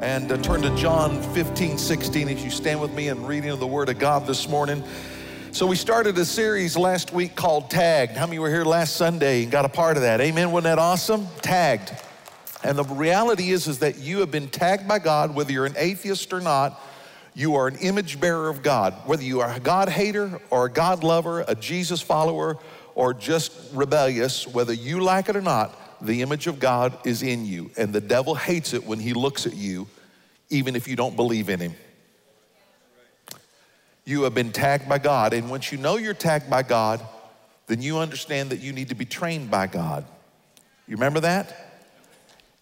and uh, turn to John 15, 16 as you stand with me in reading of the Word of God this morning. So, we started a series last week called Tagged. How many were here last Sunday and got a part of that? Amen. Wasn't that awesome? Tagged. And the reality is, is that you have been tagged by God, whether you're an atheist or not. You are an image bearer of God. Whether you are a God hater or a God lover, a Jesus follower, or just rebellious, whether you like it or not, the image of God is in you. And the devil hates it when he looks at you, even if you don't believe in him. You have been tagged by God. And once you know you're tagged by God, then you understand that you need to be trained by God. You remember that?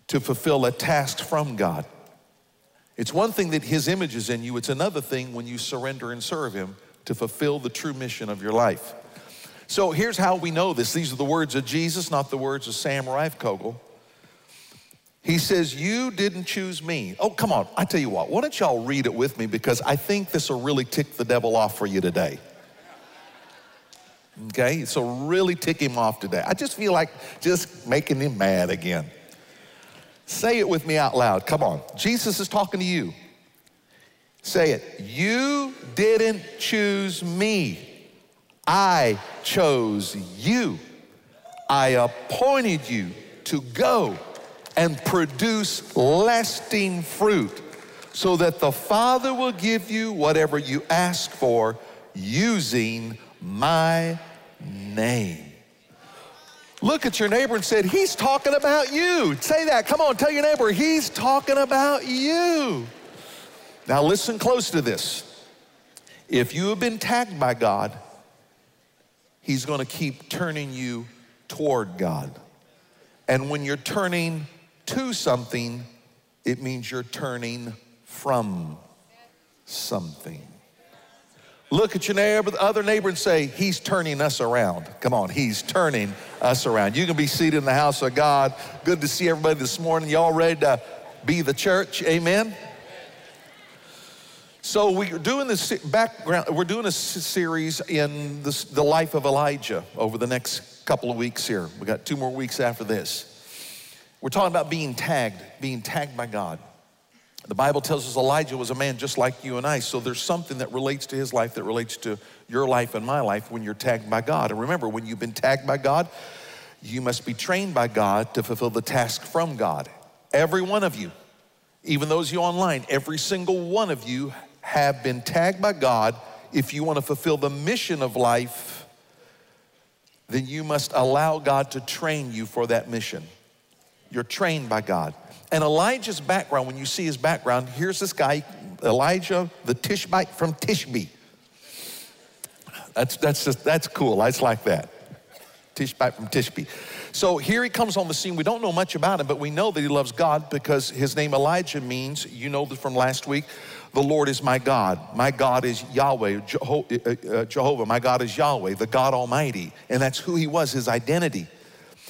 To fulfill a task from God. It's one thing that His image is in you, it's another thing when you surrender and serve Him to fulfill the true mission of your life. So here's how we know this. These are the words of Jesus, not the words of Sam Rijfkogel. He says, You didn't choose me. Oh, come on. I tell you what, why don't y'all read it with me because I think this will really tick the devil off for you today. Okay, so really tick him off today. I just feel like just making him mad again. Say it with me out loud. Come on. Jesus is talking to you. Say it. You didn't choose me. I chose you. I appointed you to go and produce lasting fruit so that the Father will give you whatever you ask for using my name. Look at your neighbor and said, He's talking about you. Say that. Come on, tell your neighbor, He's talking about you. Now, listen close to this. If you have been tagged by God, He's going to keep turning you toward God. And when you're turning to something, it means you're turning from something. Look at your neighbor, the other neighbor, and say, He's turning us around. Come on, He's turning us around. You can be seated in the house of God. Good to see everybody this morning. Y'all ready to be the church? Amen. So we're doing this background. We're doing a series in this, the life of Elijah over the next couple of weeks here. We got two more weeks after this. We're talking about being tagged, being tagged by God. The Bible tells us Elijah was a man just like you and I. So there's something that relates to his life that relates to your life and my life when you're tagged by God. And remember, when you've been tagged by God, you must be trained by God to fulfill the task from God. Every one of you, even those you online, every single one of you have been tagged by God. If you want to fulfill the mission of life, then you must allow God to train you for that mission. You're trained by God. And Elijah's background, when you see his background, here's this guy, Elijah the Tishbite from Tishbe. That's, that's, just, that's cool. I just like that. Tishbite from Tishbe. So here he comes on the scene. We don't know much about him, but we know that he loves God because his name Elijah means, you know from last week, the Lord is my God. My God is Yahweh, uh, uh, Jehovah. My God is Yahweh, the God Almighty. And that's who he was, his identity.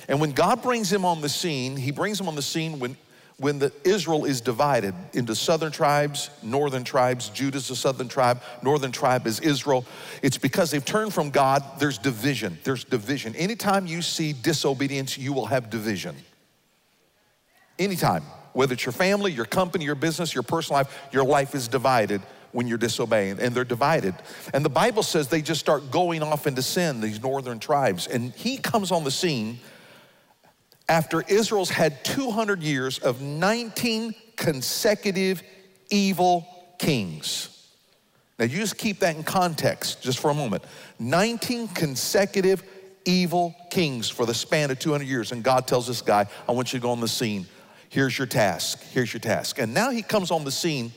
And when God brings him on the scene, he brings him on the scene when, when the, Israel is divided into southern tribes, northern tribes. Judah's a southern tribe, northern tribe is Israel. It's because they've turned from God, there's division. There's division. Anytime you see disobedience, you will have division. Anytime whether it's your family, your company, your business, your personal life, your life is divided when you're disobeying, and they're divided. And the Bible says they just start going off into sin, these northern tribes. And he comes on the scene after Israel's had 200 years of 19 consecutive evil kings. Now, you just keep that in context just for a moment. 19 consecutive evil kings for the span of 200 years. And God tells this guy, I want you to go on the scene. Here's your task. Here's your task. And now he comes on the scene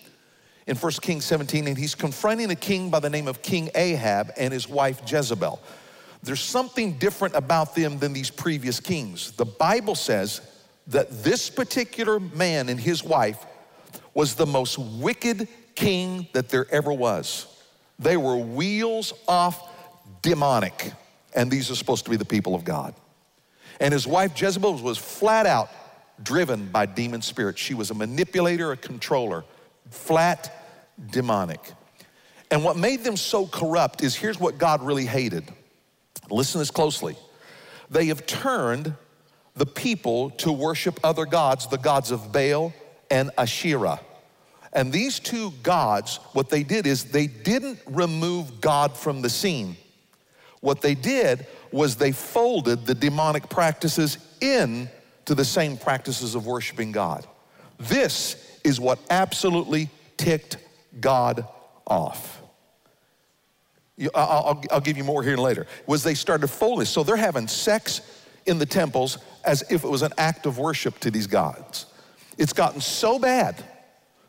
in 1 Kings 17 and he's confronting a king by the name of King Ahab and his wife Jezebel. There's something different about them than these previous kings. The Bible says that this particular man and his wife was the most wicked king that there ever was. They were wheels off demonic, and these are supposed to be the people of God. And his wife Jezebel was flat out driven by demon spirits. She was a manipulator, a controller, flat demonic. And what made them so corrupt is here's what God really hated. Listen this closely. They have turned the people to worship other gods, the gods of Baal and Asherah. And these two gods, what they did is they didn't remove God from the scene. What they did was they folded the demonic practices in to the same practices of worshiping God. This is what absolutely ticked God off. I'll, give you more here later. Was they started folding. So they're having sex in the temples as if it was an act of worship to these gods. It's gotten so bad,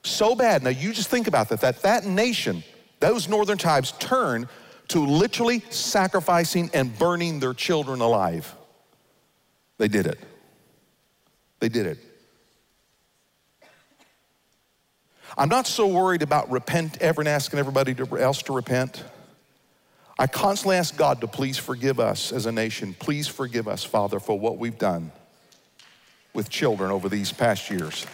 so bad. Now you just think about that, that that nation, those northern tribes turn to literally sacrificing and burning their children alive. They did it. They did it. I'm not so worried about repent ever and asking everybody else to repent. I constantly ask God to please forgive us as a nation. Please forgive us, Father, for what we've done with children over these past years.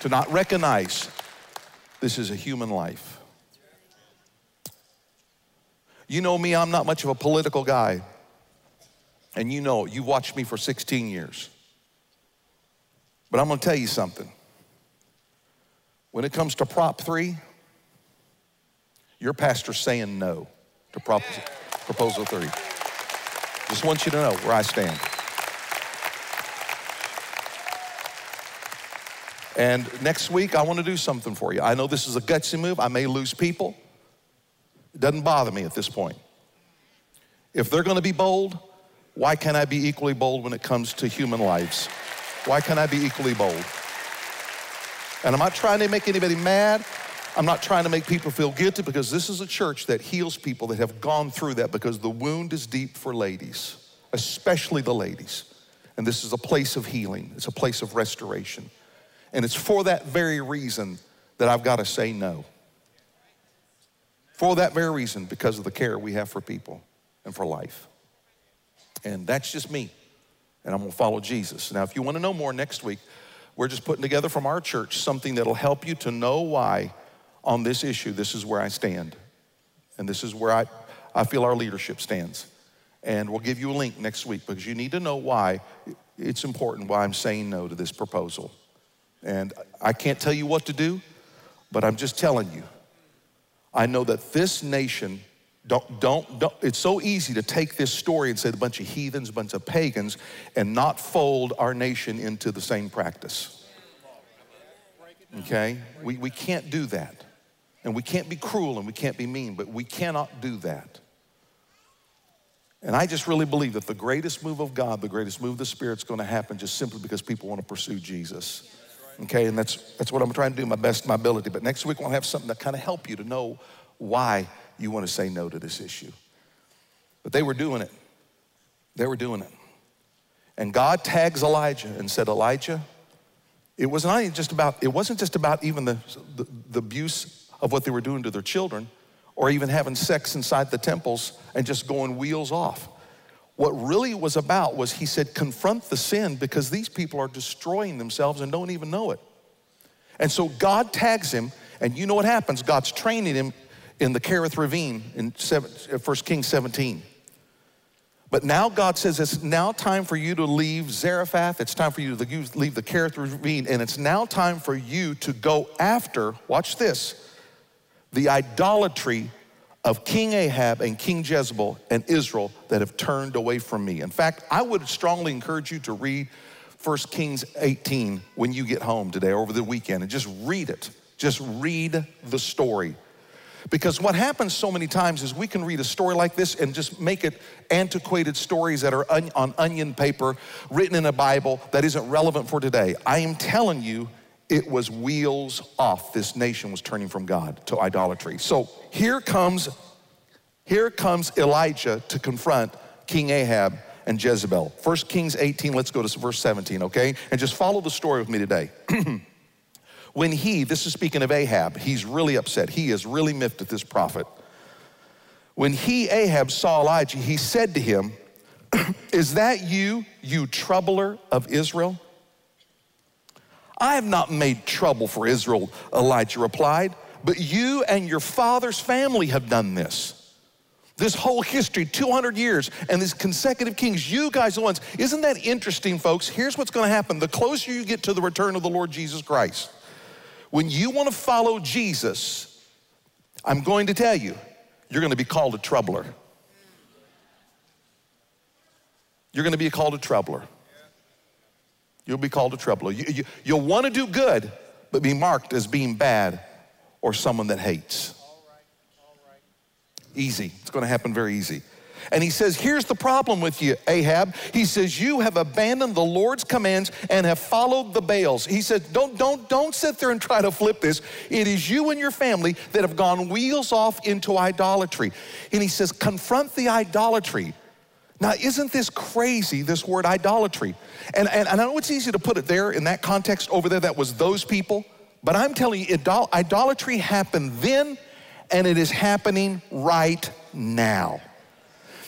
To not recognize this is a human life. You know me, I'm not much of a political guy. And you know, you've watched me for 16 years. But I'm gonna tell you something. When it comes to Prop 3, your pastor's saying no to Prop, Proposal 3. Just want you to know where I stand. And next week, I want to do something for you. I know this is a gutsy move. I may lose people. It doesn't bother me at this point. If they're going to be bold, why can't I be equally bold when it comes to human lives? Why can't I be equally bold? And I'm not trying to make anybody mad. I'm not trying to make people feel guilty because this is a church that heals people that have gone through that because the wound is deep for ladies, especially the ladies. And this is a place of healing, it's a place of restoration. And it's for that very reason that I've got to say no. For that very reason, because of the care we have for people and for life. And that's just me. And I'm gonna follow Jesus. Now, if you wanna know more next week, we're just putting together from our church something that'll help you to know why on this issue, this is where I stand. And this is where I, I feel our leadership stands. And we'll give you a link next week because you need to know why it's important why I'm saying no to this proposal. And I can't tell you what to do, but I'm just telling you I know that this nation, don't, don't, don't, it's so easy to take this story and say a bunch of heathens, a bunch of pagans, and not fold our nation into the same practice. Okay? We, we can't do that. And we can't be cruel and we can't be mean, but we cannot do that. And I just really believe that the greatest move of God, the greatest move of the Spirit is going to happen just simply because people want to pursue Jesus. Okay, and that's, that's what I'm trying to do, my best, my ability. But next week, I we'll have something to kind of help you to know why you want to say no to this issue. But they were doing it. They were doing it. And God tags Elijah and said, Elijah, it was not just about, it wasn't just about even the, the, the abuse of what they were doing to their children or even having sex inside the temples and just going wheels off. What really was about was he said, confront the sin because these people are destroying themselves and don't even know it. And so God tags him, and you know what happens? God's training him in the Kerith Ravine in 1 uh, Kings 17. But now God says it's now time for you to leave Zarephath. It's time for you to leave the Kerith Ravine. And it's now time for you to go after, watch this, the idolatry of King Ahab and King Jezebel and Israel that have turned away from me. In fact, I would strongly encourage you to read 1 Kings 18 when you get home today or over the weekend and just read it. Just read the story. Because what happens so many times is we can read a story like this and just make it antiquated stories that are on onion paper, written in a Bible that isn't relevant for today. I am telling you, it was wheels off. This nation was turning from God to idolatry. So here comes, here comes Elijah to confront King Ahab and Jezebel. First Kings 18, let's go to verse 17, okay? And just follow the story with me today. when he, this is speaking of Ahab, he's really upset. He is really miffed at this prophet. When he, Ahab, saw Elijah, he said to him, Is that you, you troubler of Israel? I have not made trouble for Israel, Elijah replied, but you and your father's family have done this. This whole history, 200 years, and these consecutive kings, you guys are the ones. Isn't that interesting, folks? Here's what's going to happen. The closer you get to the return of the Lord Jesus Christ, When you want to follow Jesus, I'm going to tell you, you're going to be called a troubler. You're going to be called a troubler. You'll be called a troubler. You, you, you'll want to do good, but be marked as being bad or someone that hates. Easy. It's going to happen very easy. And he says, Here's the problem with you, Ahab. He says, You have abandoned the Lord's commands and have followed the Baals. He says, Don't, don't, don't sit there and try to flip this. It is you and your family that have gone wheels off into idolatry. And he says, Confront the idolatry. Now, isn't this crazy, this word idolatry? And, and, and I know it's easy to put it there in that context over there, that was those people. But I'm telling you, idol- idolatry happened then, and it is happening right now.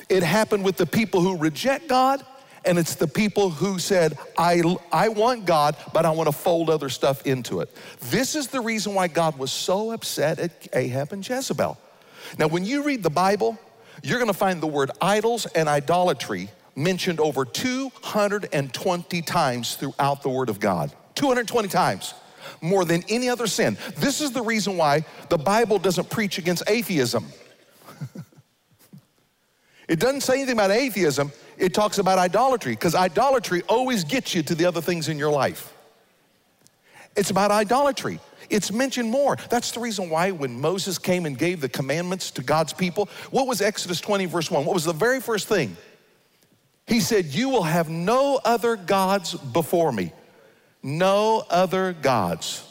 It happened with the people who reject God, and it's the people who said, I, I want God, but I want to fold other stuff into it. This is the reason why God was so upset at Ahab and Jezebel. Now, when you read the Bible, you're going to find the word idols and idolatry mentioned over 220 times throughout the Word of God. 220 times. More than any other sin. This is the reason why the Bible doesn't preach against atheism. It doesn't say anything about atheism, it talks about idolatry, because idolatry always gets you to the other things in your life. It's about idolatry. It's mentioned more. That's the reason why when Moses came and gave the commandments to God's people, what was Exodus 20, verse 1? What was the very first thing? He said, You will have no other gods before me. No other gods.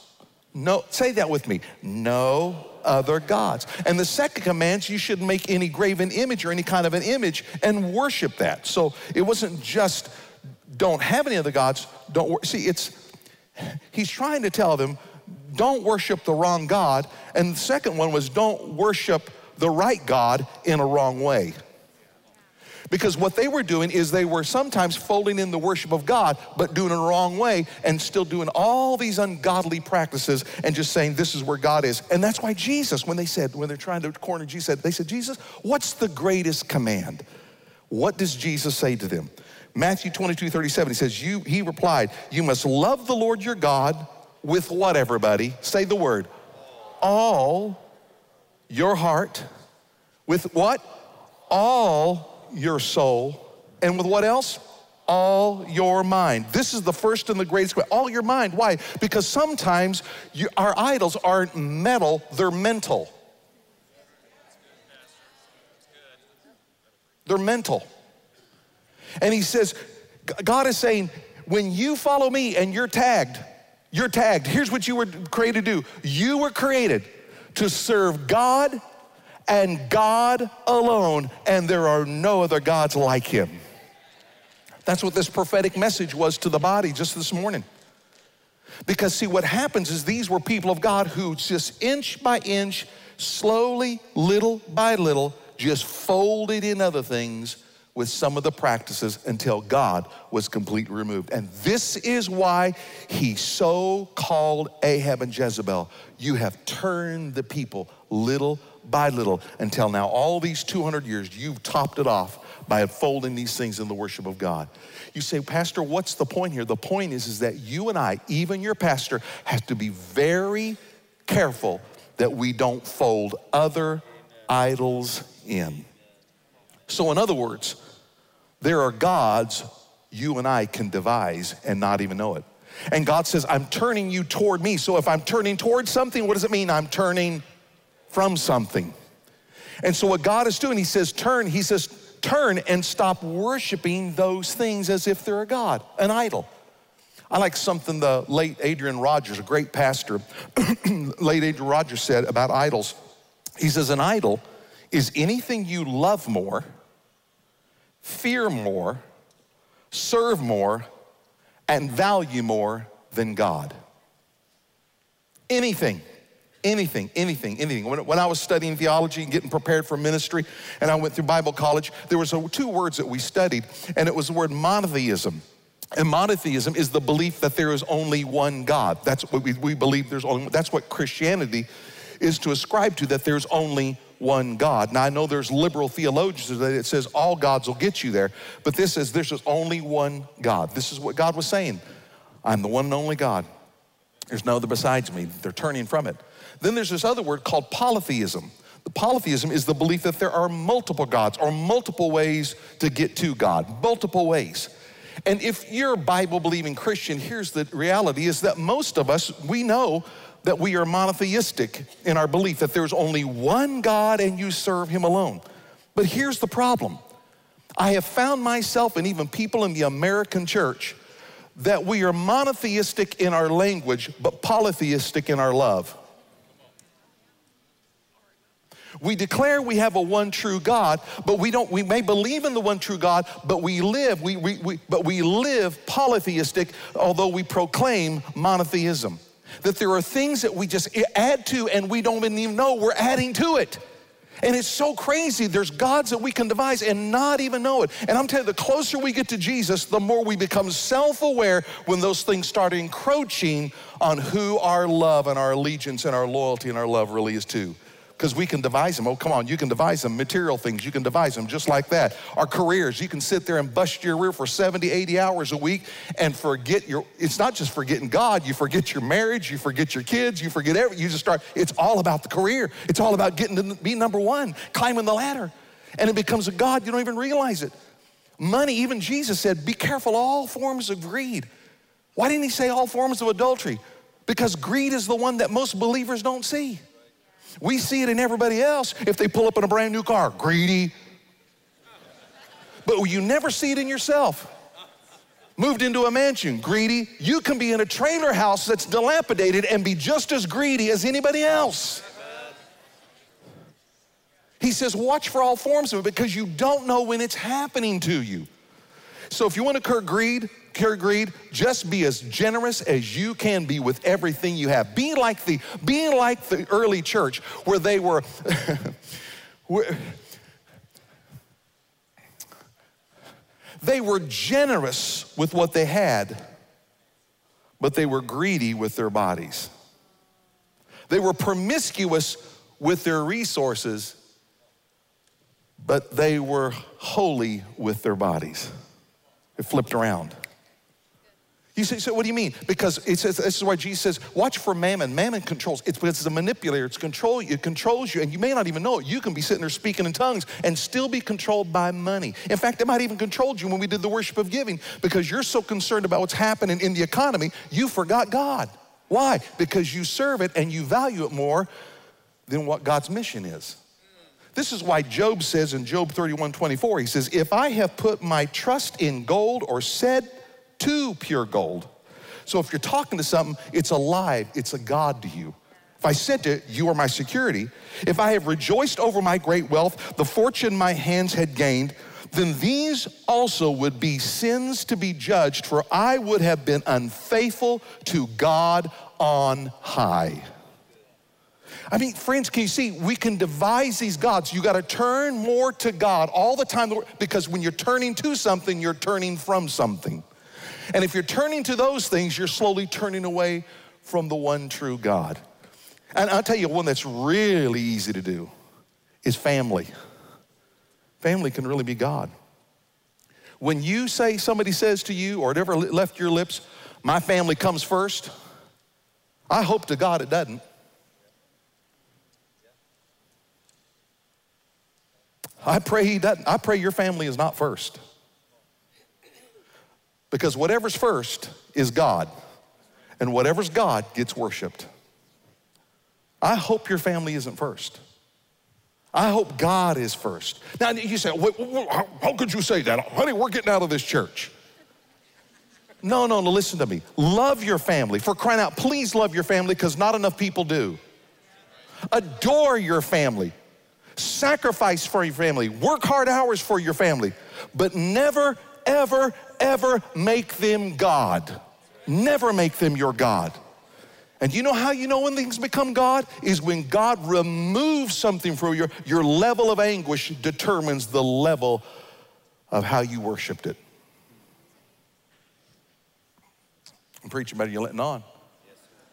No, say that with me. No other gods. And the second command, you shouldn't make any graven image or any kind of an image and worship that. So it wasn't just don't have any other gods, don't see it's he's trying to tell them don't worship the wrong God. And the second one was don't worship the right God in a wrong way. Because what they were doing is they were sometimes folding in the worship of God, but doing it the wrong way and still doing all these ungodly practices and just saying, This is where God is. And that's why Jesus, when they said, when they're trying to corner Jesus, they said, Jesus, what's the greatest command? What does Jesus say to them? Matthew 22, 37, he says, you, He replied, You must love the Lord your God with what, everybody? Say the word. All your heart. With what? All your soul. And with what else? All your mind. This is the first and the greatest. All your mind. Why? Because sometimes you, our idols aren't metal, they're mental. They're mental. And he says, God is saying, when you follow me and you're tagged, you're tagged. Here's what you were created to do you were created to serve God and God alone, and there are no other gods like Him. That's what this prophetic message was to the body just this morning. Because, see, what happens is these were people of God who just inch by inch, slowly, little by little, just folded in other things with some of the practices until God was completely removed. And this is why he so called Ahab and Jezebel. You have turned the people little by little until now, all these 200 years, you've topped it off by unfolding these things in the worship of God. You say, Pastor, what's the point here? The point is, is that you and I, even your pastor, have to be very careful that we don't fold other idols in. So, in other words, there are gods you and I can devise and not even know it. And God says, I'm turning you toward me. So if I'm turning toward something, what does it mean? I'm turning from something. And so what God is doing, He says, turn, He says, turn and stop worshiping those things as if they're a God, an idol. I like something the late Adrian Rogers, a great pastor, late Adrian Rogers said about idols. He says, an idol is anything you love more fear more, serve more, and value more than God. Anything, anything, anything, anything. When, when, I was studying theology and getting prepared for ministry, and I went through Bible college, there was a, two words that we studied, and it was the word monotheism. And monotheism is the belief that there is only one God. That's what we, we believe there's only, that's what Christianity is to ascribe to, that there's only one God. Now, I know there's liberal theologians that it says all gods will get you there, but this says there's only one God. This is what God was saying. I'm the one and only God. There's no other besides me. They're turning from it. Then there's this other word called polytheism. The polytheism is the belief that there are multiple gods or multiple ways to get to God, multiple ways. And if you're a Bible believing Christian, here's the reality is that most of us, we know that we are monotheistic in our belief that there's only one God and you serve him alone. But here's the problem I have found myself and even people in the American church that we are monotheistic in our language, but polytheistic in our love. We declare we have a one true God, but we don't, we may believe in the one true God, but we live, we, we, we, but we live polytheistic, although we proclaim monotheism. That there are things that we just add to and we don't even know we're adding to it. And it's so crazy. There's gods that we can devise and not even know it. And I'm telling you, the closer we get to Jesus, the more we become self aware when those things start encroaching on who our love and our allegiance and our loyalty and our love really is to because we can devise them. Oh, come on, you can devise them. Material things, you can devise them just like that. Our careers, you can sit there and bust your rear for 70, 80 hours a week and forget your, it's not just forgetting God, you forget your marriage, you forget your kids, you forget everything. You just start, it's all about the career. It's all about getting to be number one, climbing the ladder. And it becomes a God, you don't even realize it. Money, even Jesus said, be careful all forms of greed. Why didn't he say all forms of adultery? Because greed is the one that most believers don't see. We see it in everybody else if they pull up in a brand new car, greedy. But you never see it in yourself. Moved into a mansion, greedy. You can be in a trailer house that's dilapidated and be just as greedy as anybody else. He says, watch for all forms of it because you don't know when it's happening to you. So if you want to curb greed, cure greed, just be as generous as you can be with everything you have. Be like the, be like the early church where they were, they were generous with what they had, but they were greedy with their bodies. They were promiscuous with their resources, but they were holy with their bodies. It flipped around. You say, so what do you mean? Because it says, this is why Jesus says, watch for mammon. Mammon controls. It's because it's a manipulator. It's control It controls you, and you may not even know it. You can be sitting there speaking in tongues and still be controlled by money. In fact, it might even controlled you when we did the worship of giving because you're so concerned about what's happening in the economy, you forgot God. Why? Because you serve it and you value it more than what God's mission is. This is why Job says in Job 31 24, he says, If I have put my trust in gold or said to pure gold. So if you're talking to something, it's alive, it's a God to you. If I said to you are my security, if I have rejoiced over my great wealth, the fortune my hands had gained, then these also would be sins to be judged, for I would have been unfaithful to God on high. I mean, friends, can you see? We can devise these gods. You got to turn more to God all the time because when you're turning to something, you're turning from something. And if you're turning to those things, you're slowly turning away from the one true God. And I'll tell you one that's really easy to do is family. Family can really be God. When you say, somebody says to you, or it ever left your lips, my family comes first, I hope to God it doesn't. I pray he doesn't. I pray your family is not first. Because whatever's first is God, and whatever's God gets worshiped. I hope your family isn't first. I hope God is first. Now, you say, how could you say that? Honey, we're getting out of this church. No, no, no, listen to me. Love your family. For crying out, please love your family because not enough people do. Adore your family sacrifice for your family, work hard hours for your family, but never, ever, ever make them God. Never make them your God. And you know how you know when things become God? Is when God removes something from your, your level of anguish determines the level of how you worshiped it. I'm preaching about you're letting on.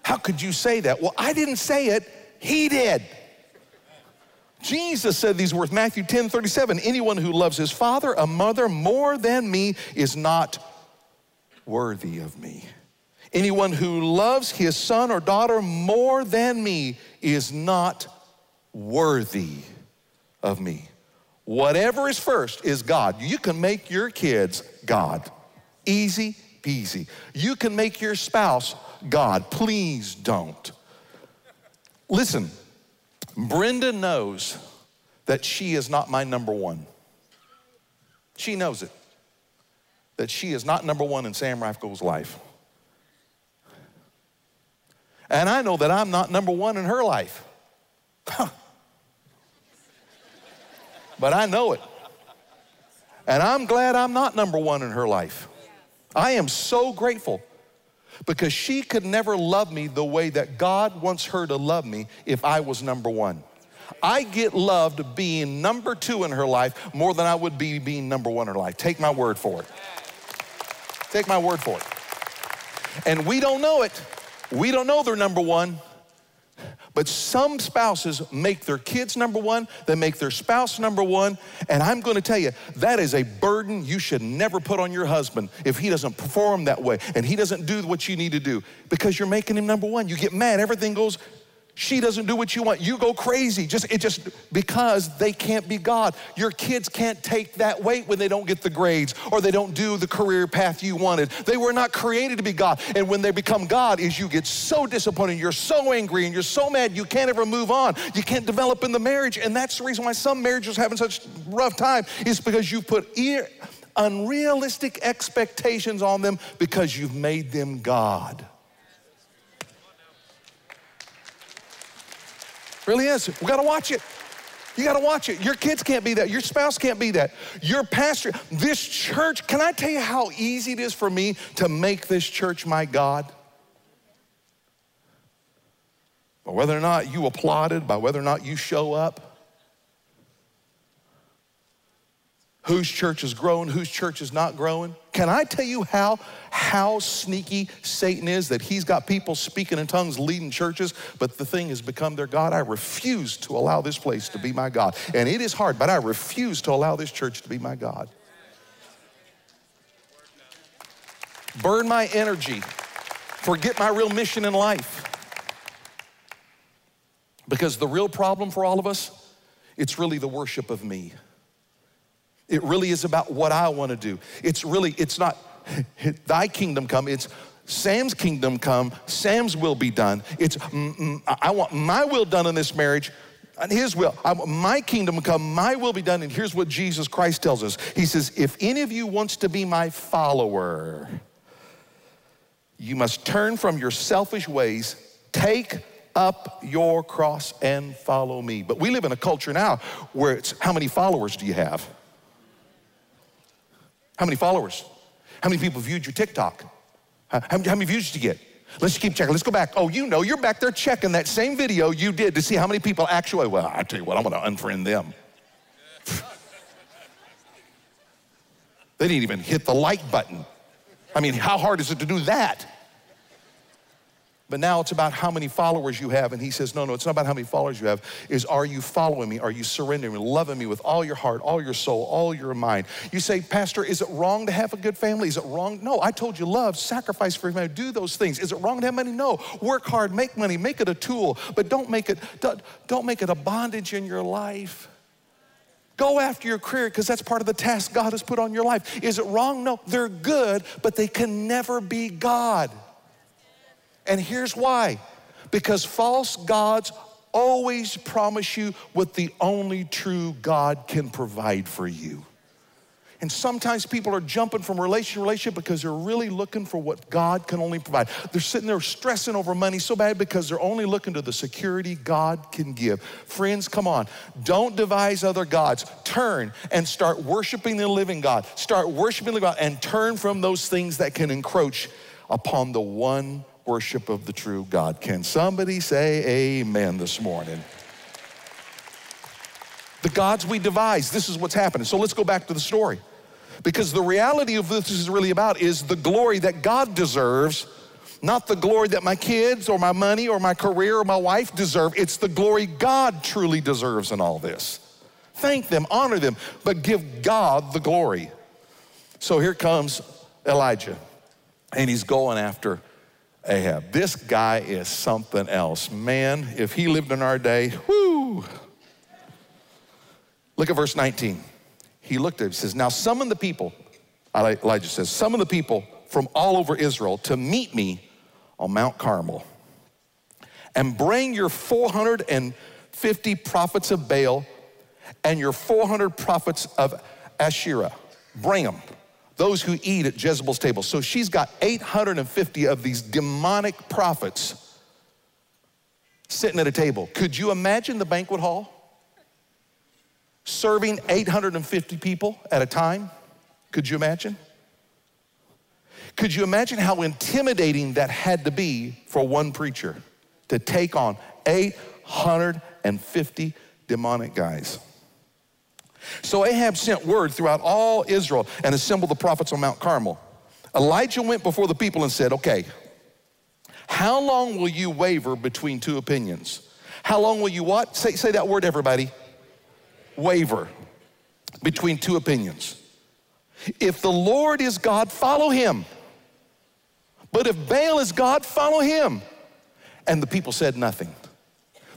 How could you say that? Well, I didn't say it, He did. Jesus said these words, Matthew 10 37. Anyone who loves his father, a mother more than me is not worthy of me. Anyone who loves his son or daughter more than me is not worthy of me. Whatever is first is God. You can make your kids God. Easy peasy. You can make your spouse God. Please don't. Listen, Brenda knows that she is not my number one. She knows it. That she is not number one in Sam Rafko's life. And I know that I'm not number one in her life. Huh. But I know it. And I'm glad I'm not number one in her life. I am so grateful because she could never love me the way that God wants her to love me if I was number one. I get loved being number two in her life more than I would be being number one in her life. Take my word for it. Take my word for it. And we don't know it. We don't know they're number one. But some spouses make their kids number one, they make their spouse number one, and I'm gonna tell you, that is a burden you should never put on your husband if he doesn't perform that way and he doesn't do what you need to do because you're making him number one. You get mad, everything goes she doesn't do what you want. You go crazy. Just it just because they can't be God. Your kids can't take that weight when they don't get the grades or they don't do the career path you wanted. They were not created to be God. And when they become God is you get so disappointed, you're so angry and you're so mad you can't ever move on. You can't develop in the marriage. And that's the reason why some marriages are having such rough time is because you put ear, unrealistic expectations on them because you've made them God. Really is. We got to watch it. You got to watch it. Your kids can't be that. Your spouse can't be that. Your pastor, this church, can I tell you how easy it is for me to make this church my God? By whether or not you applauded, by whether or not you show up, whose church is growing, whose church is not growing. Can I tell you how, how sneaky Satan is that he's got people speaking in tongues, leading churches, but the thing has become their God? I refuse to allow this place to be my God. And it is hard, but I refuse to allow this church to be my God. Burn my energy, forget my real mission in life. Because the real problem for all of us, it's really the worship of me. It really is about what I want to do. It's really, it's not thy kingdom come, it's Sam's kingdom come, Sam's will be done. It's, I want my will done in this marriage, and his will. I, my kingdom come, my will be done. And here's what Jesus Christ tells us He says, If any of you wants to be my follower, you must turn from your selfish ways, take up your cross, and follow me. But we live in a culture now where it's how many followers do you have? How many followers? How many people viewed your TikTok? How, how, many views did you get? Let's keep checking. Let's go back. Oh, you know, you're back there checking that same video you did to see how many people actually, well, I tell you what, I'm going to unfriend them. they didn't even hit the like button. I mean, how hard is it to do that? But now it's about how many followers you have. And he says, No, no, it's not about how many followers you have. Is are you following me? Are you surrendering loving me with all your heart, all your soul, all your mind? You say, Pastor, is it wrong to have a good family? Is it wrong? No, I told you love, sacrifice for family, do those things. Is it wrong to have money? No. Work hard, make money, make it a tool, but don't make it, don't make it a bondage in your life. Go after your career because that's part of the task God has put on your life. Is it wrong? No, they're good, but they can never be God. And here's why because false gods always promise you what the only true God can provide for you. And sometimes people are jumping from relationship to relationship because they're really looking for what God can only provide. They're sitting there stressing over money so bad because they're only looking to the security God can give. Friends, come on. Don't devise other gods. Turn and start worshiping the living God. Start worshiping the God and turn from those things that can encroach upon the one worship of the true God. Can somebody say amen this morning? The gods we devise, this is what's happening. So let's go back to the story. Because the reality of this is really about is the glory that God deserves, not the glory that my kids or my money or my career or my wife deserve. It's the glory God truly deserves in all this. Thank them, honor them, but give God the glory. So here comes Elijah, and he's going after Ahab. This guy is something else. Man, if he lived in our day, whoo. Look at verse 19. He looked at it, says, Now summon the people, Elijah says, summon the people from all over Israel to meet me on Mount Carmel. And bring your 450 prophets of Baal and your 400 prophets of Asherah. Bring them those who eat at Jezebel's table. So she's got 850 of these demonic prophets sitting at a table. Could you imagine the banquet hall? Serving 850 people at a time? Could you imagine? Could you imagine how intimidating that had to be for one preacher to take on 850 demonic guys? So Ahab sent word throughout all Israel and assembled the prophets on Mount Carmel. Elijah went before the people and said, Okay, how long will you waver between two opinions? How long will you what? Say, say that word, everybody. Waver between two opinions. If the Lord is God, follow him. But if Baal is God, follow him. And the people said nothing.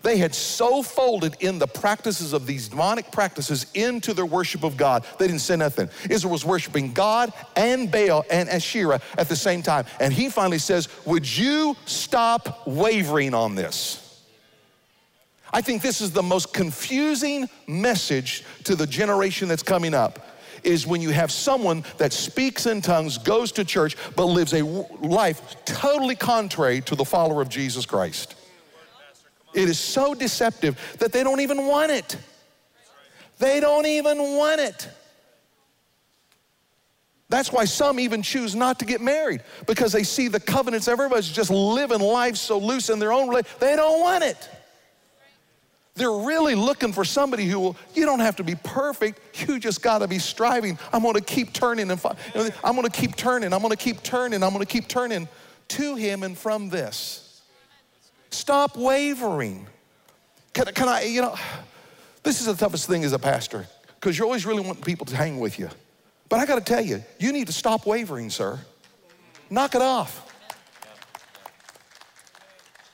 They had so folded in the practices of these demonic practices into their worship of God, they didn't say nothing. Israel was worshiping God and Baal and Asherah at the same time. And he finally says, Would you stop wavering on this? I think this is the most confusing message to the generation that's coming up is when you have someone that speaks in tongues, goes to church, but lives a life totally contrary to the follower of Jesus Christ. It is so deceptive that they don't even want it. They don't even want it. That's why some even choose not to get married because they see the covenants. Everybody's just living life so loose in their own way. They don't want it. They're really looking for somebody who will, you don't have to be perfect. You just got to be striving. I'm going to keep turning and I'm going to keep turning. I'm going to keep turning. I'm going to keep turning to Him and from this. Stop wavering. Can, can I, you know, this is the toughest thing as a pastor because you're always really want people to hang with you. But I got to tell you, you need to stop wavering, sir. Knock it off.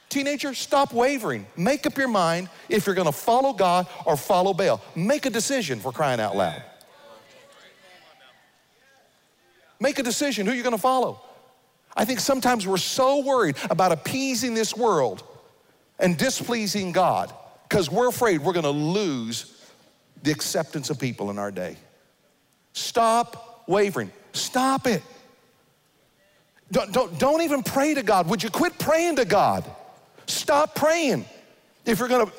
Teenager, stop wavering. Make up your mind if you're going to follow God or follow Baal. Make a decision for crying out loud. Make a decision who you're going to follow. I think sometimes we're so worried about appeasing this world and displeasing God because we're afraid we're going to lose the acceptance of people in our day. Stop wavering. Stop it. Don't, don't, don't even pray to God. Would you quit praying to God? Stop praying. If you're going to,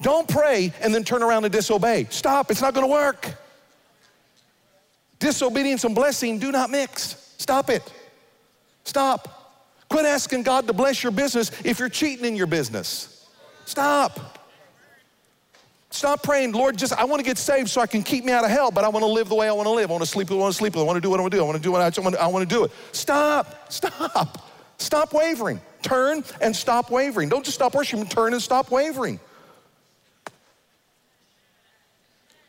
don't pray and then turn around and disobey. Stop. It's not going to work. Disobedience and blessing do not mix. Stop it. Stop. Quit asking God to bless your business if you're cheating in your business. Stop. Stop praying, Lord, just I want to get saved so I can keep me out of hell, but I want to live the way I want to live. I want to sleep I want to sleep. I want to do what I want to do. I want to do what I want to, I want to do it. Stop. Stop. Stop wavering. Turn and stop wavering. Don't just stop worshiping, turn and stop wavering.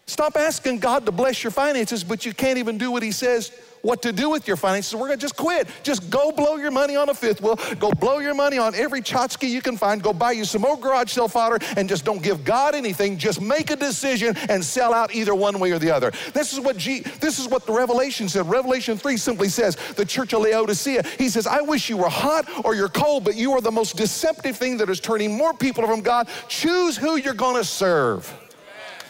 Stop asking God to bless your finances, but you can't even do what He says what to do with your finances. We're gonna just quit. Just go blow your money on a fifth wheel. Go blow your money on every tchotchke you can find. Go buy you some more garage sale fodder and just don't give God anything. Just make a decision and sell out either one way or the other. This is what G, this is what the Revelation said. Revelation 3 simply says, the church of Laodicea, he says, I wish you were hot or you're cold, but you are the most deceptive thing that is turning more people from God. Choose who you're gonna serve.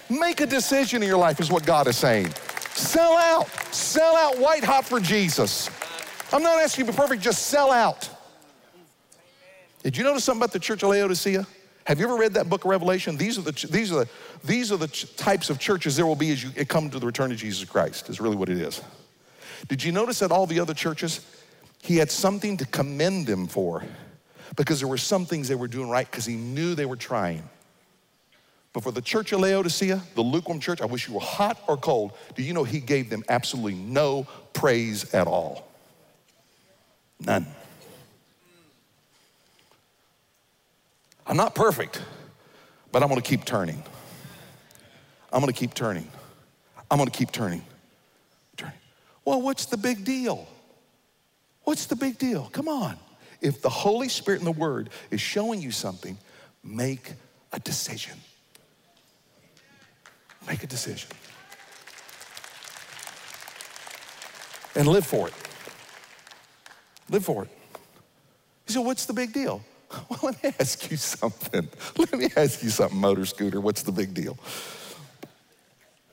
Make a decision in your life, is what God is saying. Sell out. Sell out white hot for Jesus. I'm not asking you to be perfect, just sell out. Did you notice something about the church of Laodicea? Have you ever read that book of Revelation? These are the, these are the, these are the types of churches there will be as you come to the return of Jesus Christ, is really what it is. Did you notice that all the other churches, he had something to commend them for because there were some things they were doing right because he knew they were trying. But for the church of Laodicea, the lukewarm church, I wish you were hot or cold. Do you know he gave them absolutely no praise at all? None. I'm not perfect, but I'm gonna keep turning. I'm gonna keep turning. I'm gonna keep turning. Turning. Well, what's the big deal? What's the big deal? Come on. If the Holy Spirit and the Word is showing you something, make a decision. Make a decision. And live for it. Live for it. You say, what's the big deal? Well, let me ask you something. Let me ask you something, motor scooter. What's the big deal?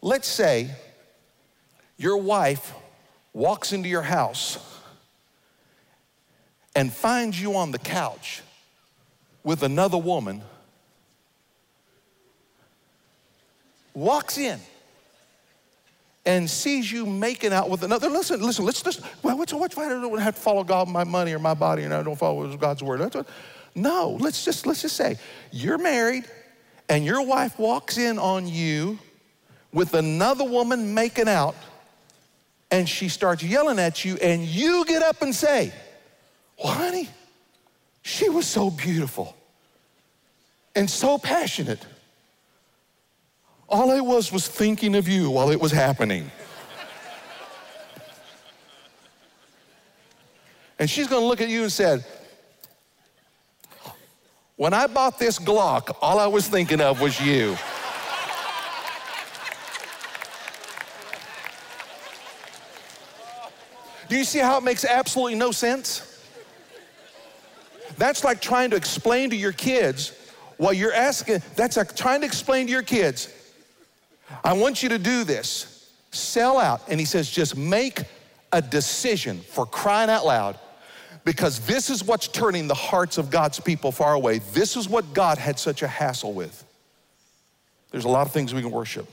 Let's say your wife walks into your house and finds you on the couch with another woman, walks in and sees you making out with another. Listen, listen, let's just, well, what's, what's, I don't have to follow God, my money or my body, and I don't follow God's word. What, no, let's just, let's just say you're married and your wife walks in on you with another woman making out and she starts yelling at you and you get up and say, well, honey, she was so beautiful and so passionate. All I was was thinking of you while it was happening. and she's gonna look at you and said, when I bought this Glock, all I was thinking of was you. Do you see how it makes absolutely no sense? That's like trying to explain to your kids while you're asking, that's like trying to explain to your kids, I want you to do this. Sell out. And he says, just make a decision for crying out loud because this is what's turning the hearts of God's people far away. This is what God had such a hassle with. There's a lot of things we can worship.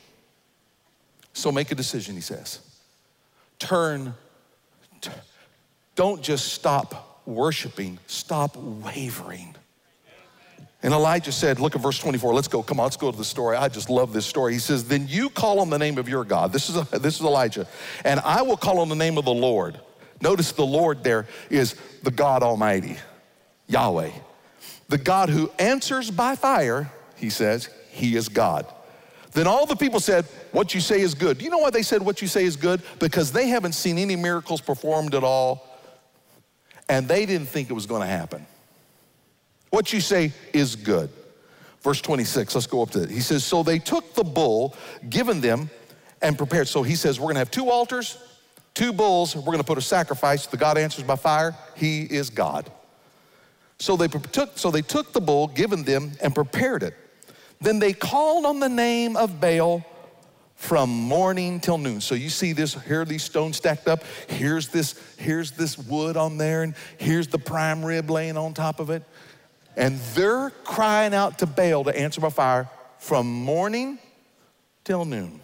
So make a decision, he says. Turn, t- don't just stop worshiping, stop wavering. And Elijah said, Look at verse 24. Let's go. Come on, let's go to the story. I just love this story. He says, Then you call on the name of your God. This is, this is Elijah. And I will call on the name of the Lord. Notice the Lord there is the God Almighty, Yahweh. The God who answers by fire, he says, He is God. Then all the people said, What you say is good. Do you know why they said what you say is good? Because they haven't seen any miracles performed at all, and they didn't think it was going to happen. What you say is good. Verse 26, let's go up to it. He says, So they took the bull given them and prepared. So he says, We're gonna have two altars, two bulls, we're gonna put a sacrifice. The God answers by fire, He is God. So they took, so they took the bull given them and prepared it. Then they called on the name of Baal from morning till noon. So you see this, here are these stones stacked up. Here's this, here's this wood on there, and here's the prime rib laying on top of it. And they're crying out to Baal to answer by fire from morning till noon.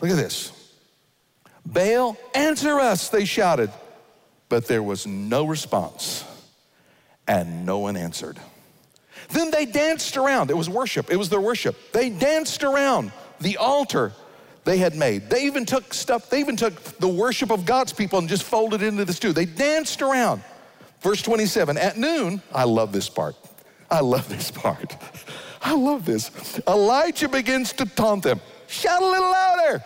Look at this. Baal, answer us, they shouted. But there was no response, and no one answered. Then they danced around. It was worship, it was their worship. They danced around the altar they had made. They even took stuff, they even took the worship of God's people and just folded it into this too. They danced around. Verse 27 At noon, I love this part. I love this part. I love this. Elijah begins to taunt them. Shout a little louder.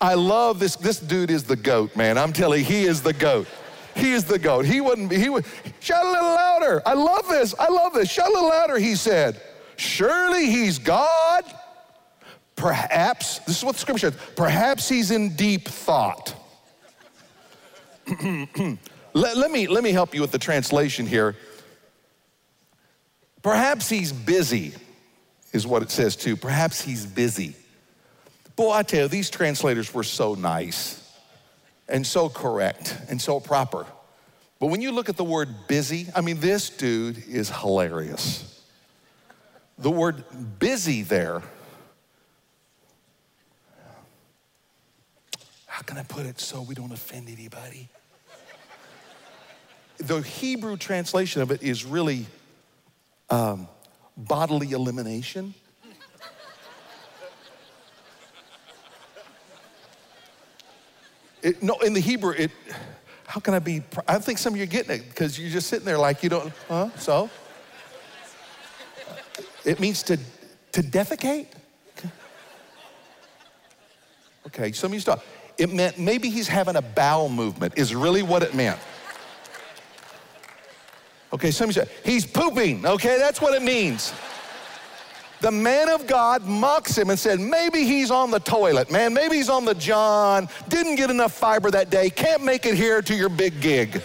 I love this. This dude is the goat, man. I'm telling you, he is the goat. He is the goat. He wouldn't he would shout a little louder. I love this. I love this. Shout a little louder, he said. Surely he's God. Perhaps, this is what the scripture says, perhaps he's in deep thought. let, let, me, let me help you with the translation here. Perhaps he's busy, is what it says too. Perhaps he's busy. Boy, I tell you, these translators were so nice and so correct and so proper. But when you look at the word busy, I mean, this dude is hilarious. The word busy there how can I put it so we don't offend anybody? the Hebrew translation of it is really um, bodily elimination. It, no, in the Hebrew, it, how can I be? I think some of you are getting it because you're just sitting there like you don't, huh? So? It means to, to defecate? Okay, some of you stop. It meant maybe he's having a bowel movement, is really what it meant. Okay, some of you say, he's pooping. Okay, that's what it means. The man of God mocks him and said, maybe he's on the toilet, man. Maybe he's on the John, didn't get enough fiber that day, can't make it here to your big gig.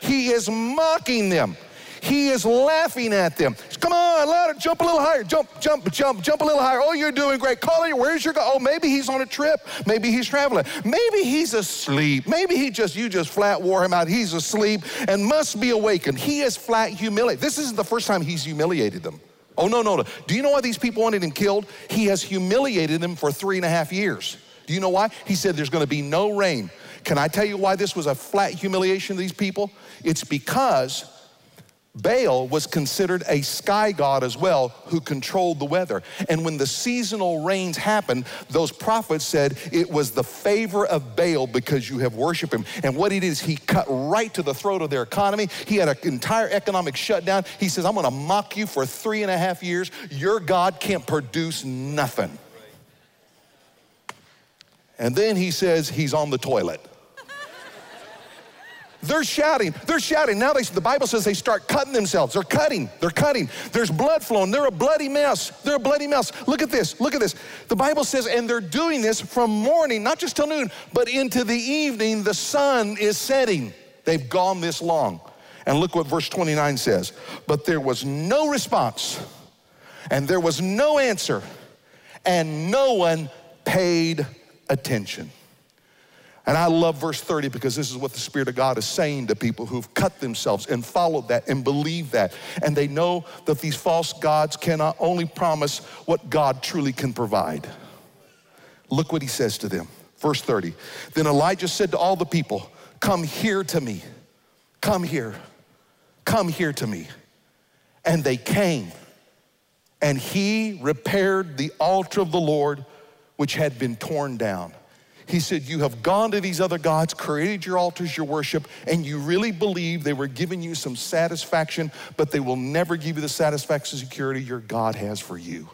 he is mocking them. He is laughing at them. Come on, louder, jump a little higher, jump, jump, jump, jump a little higher. Oh, you're doing great. Call. Where's your? Oh, maybe he's on a trip. Maybe he's traveling. Maybe he's asleep. Maybe he just you just flat wore him out. He's asleep and must be awakened. He is flat humiliated. This isn't the first time he's humiliated them. Oh no, no, no. Do you know why these people wanted him killed? He has humiliated them for three and a half years. Do you know why? He said there's going to be no rain. Can I tell you why this was a flat humiliation of these people? It's because Baal was considered a sky god as well who controlled the weather. And when the seasonal rains happened, those prophets said it was the favor of Baal because you have worshiped him. And what he did is he cut right to the throat of their economy. He had an entire economic shutdown. He says, I'm gonna mock you for three and a half years. Your God can't produce nothing. And then he says he's on the toilet. They're shouting. They're shouting. Now they, the Bible says they start cutting themselves. They're cutting. They're cutting. There's blood flowing. They're a bloody mess. They're a bloody mess. Look at this. Look at this. The Bible says, and they're doing this from morning, not just till noon, but into the evening. The sun is setting. They've gone this long. And look what verse 29 says. But there was no response, and there was no answer, and no one paid attention. And I love verse 30 because this is what the Spirit of God is saying to people who've cut themselves and followed that and believe that. And they know that these false gods cannot only promise what God truly can provide. Look what he says to them. Verse 30. Then Elijah said to all the people, Come here to me. Come here. Come here to me. And they came. And he repaired the altar of the Lord, which had been torn down. He said, You have gone to these other gods, created your altars, your worship, and you really believe they were giving you some satisfaction, but they will never give you the satisfaction and security your God has for you.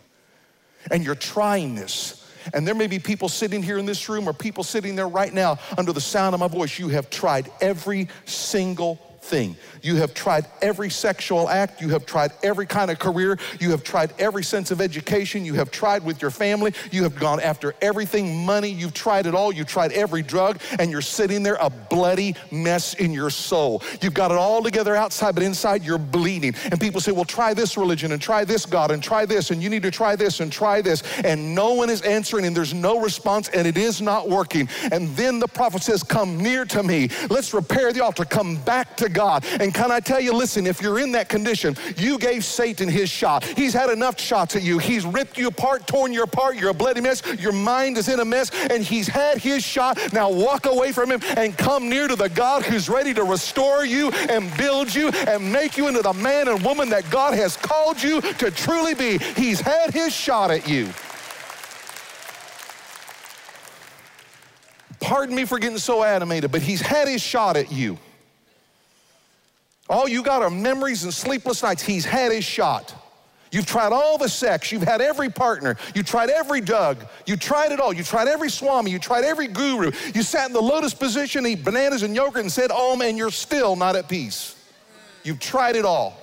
And you're trying this. And there may be people sitting here in this room or people sitting there right now under the sound of my voice. You have tried every single thing. You have tried every sexual act. You have tried every kind of career. You have tried every sense of education. You have tried with your family. You have gone after everything money. You've tried it all. You've tried every drug, and you're sitting there a bloody mess in your soul. You've got it all together outside, but inside you're bleeding. And people say, well, try this religion and try this God and try this, and you need to try this and try this. And no one is answering, and there's no response, and it is not working. And then the prophet says, Come near to me. Let's repair the altar. Come back to God. And can I tell you, listen, if you're in that condition, you gave Satan his shot. He's had enough shots at you. He's ripped you apart, torn you apart. You're a bloody mess. Your mind is in a mess, and he's had his shot. Now walk away from him and come near to the God who's ready to restore you and build you and make you into the man and woman that God has called you to truly be. He's had his shot at you. Pardon me for getting so animated, but he's had his shot at you. All you got are memories and sleepless nights. He's had his shot. You've tried all the sex. You've had every partner. You tried every Doug. You tried it all. You tried every Swami. You tried every guru. You sat in the lotus position, eat bananas and yogurt, and said, Oh, man, you're still not at peace. You've tried it all.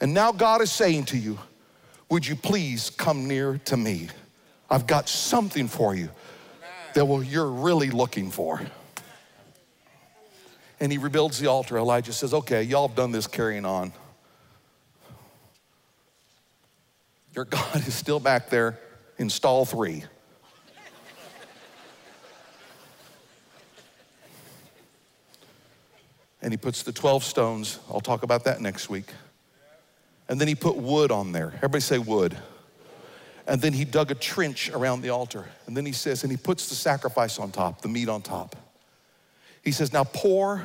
And now God is saying to you, Would you please come near to me? I've got something for you that will, you're really looking for and he rebuilds the altar. Elijah says, Okay, y'all have done this carrying on. Your God is still back there in stall three. and he puts the 12 stones. I'll talk about that next week. And then he put wood on there. Everybody say wood. And then he dug a trench around the altar. And then he says, and he puts the sacrifice on top, the meat on top. He says, Now pour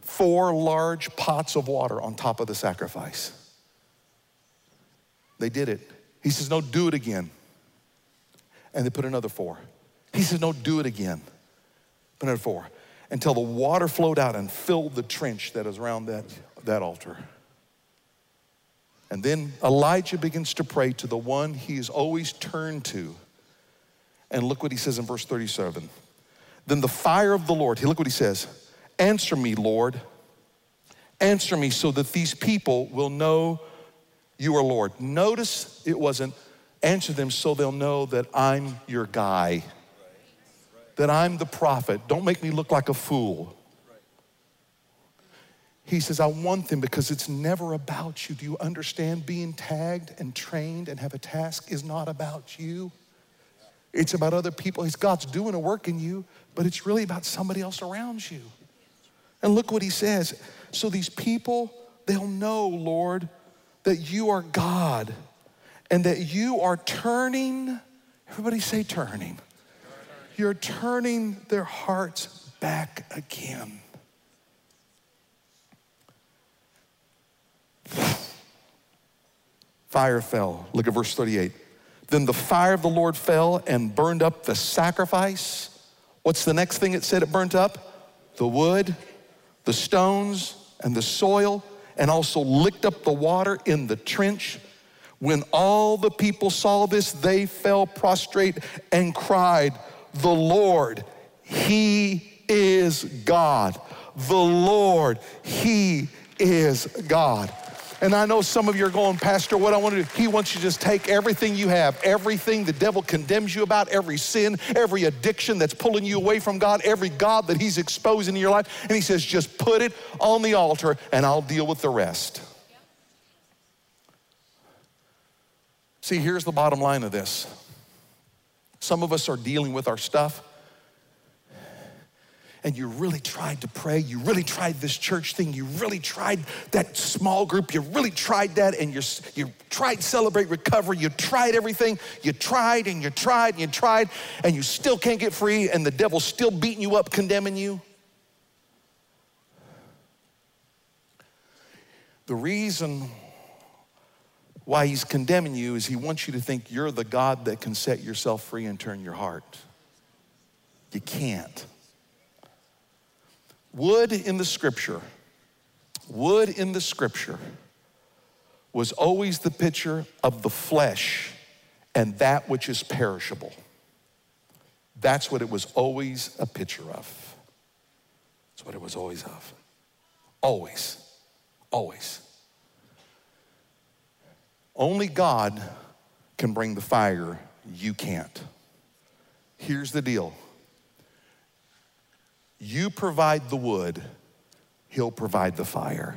four large pots of water on top of the sacrifice. They did it. He says, No, do it again. And they put another four. He says, No, do it again. Put another four. Until the water flowed out and filled the trench that is around that, that altar. And then Elijah begins to pray to the one he has always turned to And look what he says in verse 37. Then the fire of the Lord, look what he says Answer me, Lord. Answer me so that these people will know you are Lord. Notice it wasn't answer them so they'll know that I'm your guy, that I'm the prophet. Don't make me look like a fool. He says, I want them because it's never about you. Do you understand? Being tagged and trained and have a task is not about you. It's about other people. He's God's doing a work in you, but it's really about somebody else around you. And look what he says. So these people, they'll know, Lord, that you are God and that you are turning, everybody say turning. You're turning their hearts back again. Fire fell. Look at verse 38. Then the fire of the Lord fell and burned up the sacrifice. What's the next thing it said it burnt up? The wood, the stones, and the soil, and also licked up the water in the trench. When all the people saw this, they fell prostrate and cried, The Lord, He is God. The Lord, He is God. And I know some of you are going, Pastor, what I want to do, he wants you to just take everything you have, everything the devil condemns you about, every sin, every addiction that's pulling you away from God, every God that he's exposing in your life, and he says, just put it on the altar and I'll deal with the rest. See, here's the bottom line of this. Some of us are dealing with our stuff and you really tried to pray, you really tried this church thing, you really tried that small group, you really tried that, and you you tried Celebrate Recovery, you tried everything, you tried and you tried and you tried, and you still can't get free, and the devil's still beating you up, condemning you. The reason why he's condemning you is he wants you to think you're the God that can set yourself free and turn your heart. You can't. Wood in the scripture, wood in the scripture was always the picture of the flesh and that which is perishable. That's what it was always a picture of. That's what it was always of. Always. Always. Only God can bring the fire, you can't. Here's the deal you provide the wood, He'll provide the fire.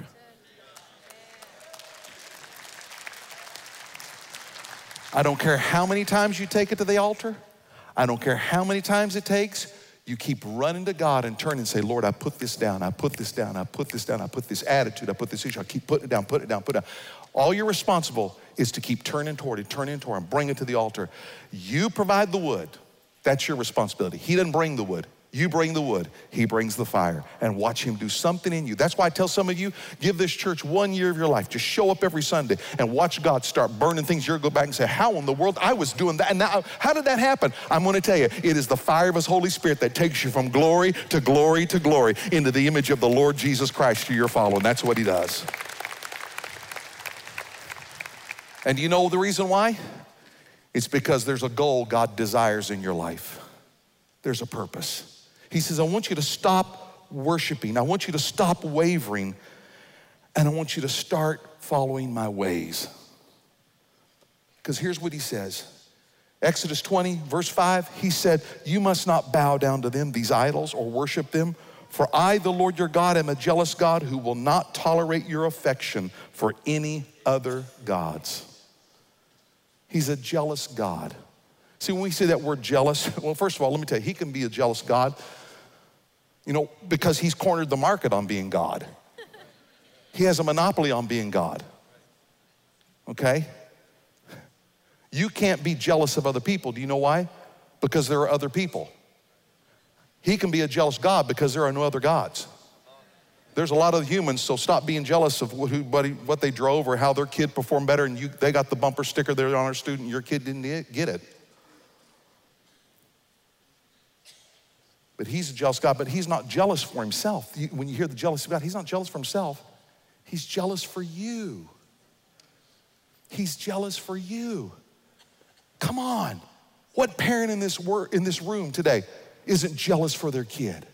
I don't care how many times you take it to the altar. I don't care how many times it takes. You keep running to God and turn and say, Lord, I put this down, I put this down, I put this down, I put this attitude, I put this issue, I keep putting it down, put it down, put it down. All you're responsible is to keep turning toward it, turning toward it, bring it to the altar. You provide the wood. That's your responsibility. He doesn't bring the wood. You bring the wood, he brings the fire, and watch him do something in you. That's why I tell some of you give this church one year of your life. Just show up every Sunday and watch God start burning things. You're go back and say, How in the world? I was doing that. And now, how did that happen? I'm going to tell you, it is the fire of his Holy Spirit that takes you from glory to glory to glory into the image of the Lord Jesus Christ you're following. That's what he does. And you know the reason why? It's because there's a goal God desires in your life, there's a purpose. He says, I want you to stop worshiping. I want you to stop wavering. And I want you to start following my ways. Because here's what he says Exodus 20, verse 5, he said, You must not bow down to them, these idols, or worship them. For I, the Lord your God, am a jealous God who will not tolerate your affection for any other gods. He's a jealous God. See, when we say that word jealous, well, first of all, let me tell you, he can be a jealous God you know, because he's cornered the market on being God. He has a monopoly on being God. Okay? You can't be jealous of other people. Do you know why? Because there are other people. He can be a jealous God because there are no other gods. There's a lot of humans, so stop being jealous of who, what they drove or how their kid performed better and you, they got the bumper sticker there on our student, your kid didn't get it. But he's a jealous God, but he's not jealous for himself. When you hear the jealousy of God, he's not jealous for himself. He's jealous for you. He's jealous for you. Come on. What parent in this, wor- in this room today isn't jealous for their kid?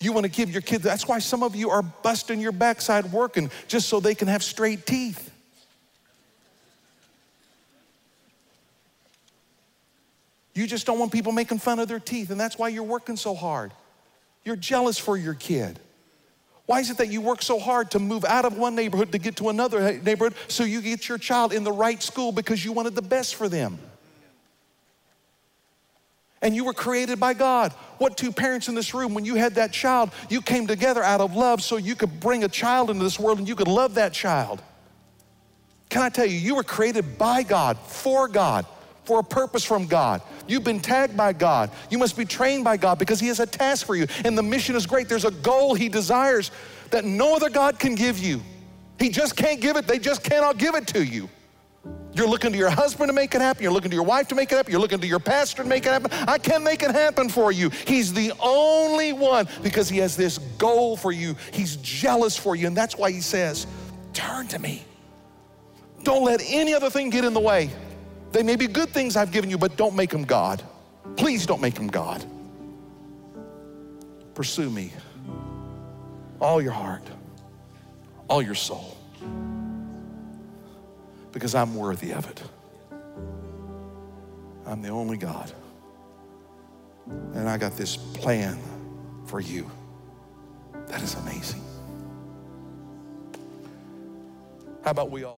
You want to give your kid, that's why some of you are busting your backside working just so they can have straight teeth. You just don't want people making fun of their teeth, and that's why you're working so hard. You're jealous for your kid. Why is it that you work so hard to move out of one neighborhood to get to another neighborhood so you get your child in the right school because you wanted the best for them? And you were created by God. What two parents in this room, when you had that child, you came together out of love so you could bring a child into this world and you could love that child. Can I tell you, you were created by God, for God for a purpose from God. You've been tagged by God. You must be trained by God because He has a task for you. And the mission is great. There's a goal He desires that no other God can give you. He just can't give it, they just cannot give it to you. You're looking to your husband to make it happen. You're looking to your wife to make it happen. You're looking to your pastor to make it happen. I can make it happen for you. He's the only one because he has this goal for you. He's jealous for you. And that's why he says, Turn to me. Don't let any other thing get in the way. They may be good things I've given you, but don't make them God. Please don't make them God. Pursue me. All your heart, all your soul. Because I'm worthy of it. I'm the only God. And I got this plan for you that is amazing. How about we all?